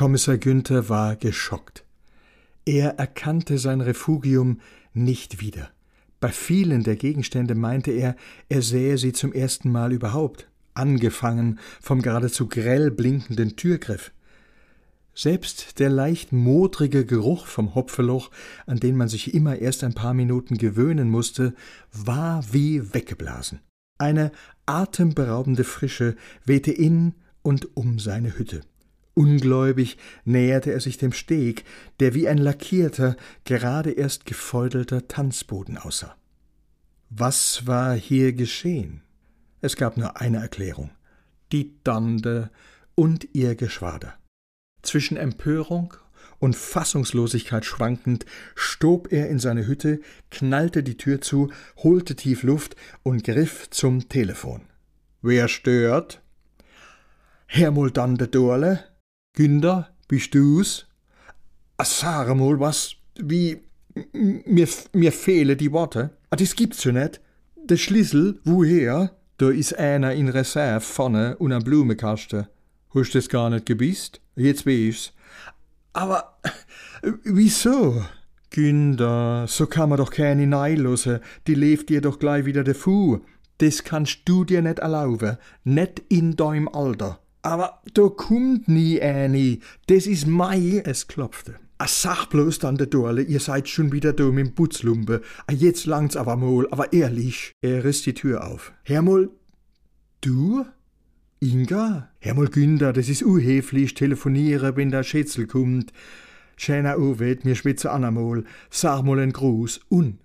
Kommissar Günther war geschockt. Er erkannte sein Refugium nicht wieder. Bei vielen der Gegenstände meinte er, er sähe sie zum ersten Mal überhaupt, angefangen vom geradezu grell blinkenden Türgriff. Selbst der leicht modrige Geruch vom Hopfeloch, an den man sich immer erst ein paar Minuten gewöhnen musste, war wie weggeblasen. Eine atemberaubende Frische wehte in und um seine Hütte. Ungläubig näherte er sich dem Steg, der wie ein lackierter, gerade erst gefeudelter Tanzboden aussah. Was war hier geschehen? Es gab nur eine Erklärung. Die Dande und ihr Geschwader. Zwischen Empörung und Fassungslosigkeit schwankend, stob er in seine Hütte, knallte die Tür zu, holte tief Luft und griff zum Telefon. Wer stört? Herr Muldande Dorle? Günder, bist du's? Ah, sag mal was, wie, mir, mir fehle die Worte. Ah, das gibt's ja nicht. Der Schlüssel, woher? Da is einer in Reserve vorne und am Blumekasten. Hast das gar nicht gebisst? Jetzt ich's. Aber wieso? Günder, so kann man doch keine neilosen, die lebt dir doch gleich wieder de Fu. Das kannst du dir nicht erlauben, nicht in deinem Alter. Aber da kommt nie eine, das is mei, es klopfte. A sag bloß dann der Dorle, ihr seid schon wieder da mit dem Putzlumpe. A jetzt langt's aber mal, aber ehrlich. Er riss die Tür auf. Hermol, du? Inga? Hermol Günder, das is unhöflich, telefoniere, wenn der Schätzel kommt. Schöner Uwet, mir schwitze anamol, sag mal en Gruß und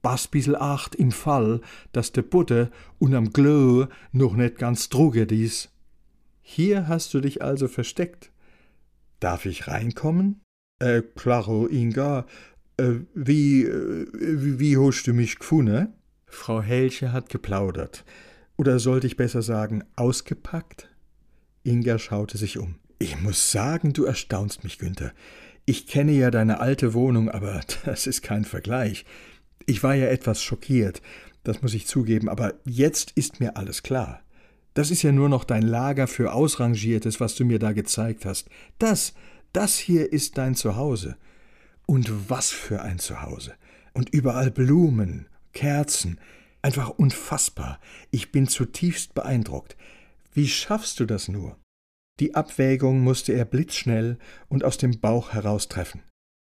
pass bissel acht im Fall, dass de Butter und am Glow noch net ganz druget is. Hier hast du dich also versteckt. Darf ich reinkommen? Äh, klaro, Inga. Äh, wie, äh, wie hast du mich gefunden? Frau Helche hat geplaudert. Oder sollte ich besser sagen, ausgepackt? Inga schaute sich um. Ich muss sagen, du erstaunst mich, Günther. Ich kenne ja deine alte Wohnung, aber das ist kein Vergleich. Ich war ja etwas schockiert, das muss ich zugeben, aber jetzt ist mir alles klar. Das ist ja nur noch dein Lager für Ausrangiertes, was du mir da gezeigt hast. Das, das hier ist dein Zuhause. Und was für ein Zuhause. Und überall Blumen, Kerzen. Einfach unfassbar. Ich bin zutiefst beeindruckt. Wie schaffst du das nur? Die Abwägung musste er blitzschnell und aus dem Bauch heraus treffen.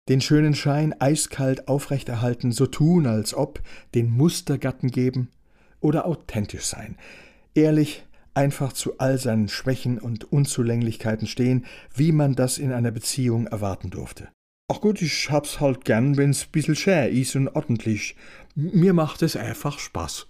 Den schönen Schein eiskalt aufrechterhalten, so tun, als ob, den Mustergatten geben oder authentisch sein, ehrlich, einfach zu all seinen Schwächen und Unzulänglichkeiten stehen, wie man das in einer Beziehung erwarten durfte. Ach gut, ich hab's halt gern, wenn's bissel schär is und ordentlich. Mir macht es einfach Spaß.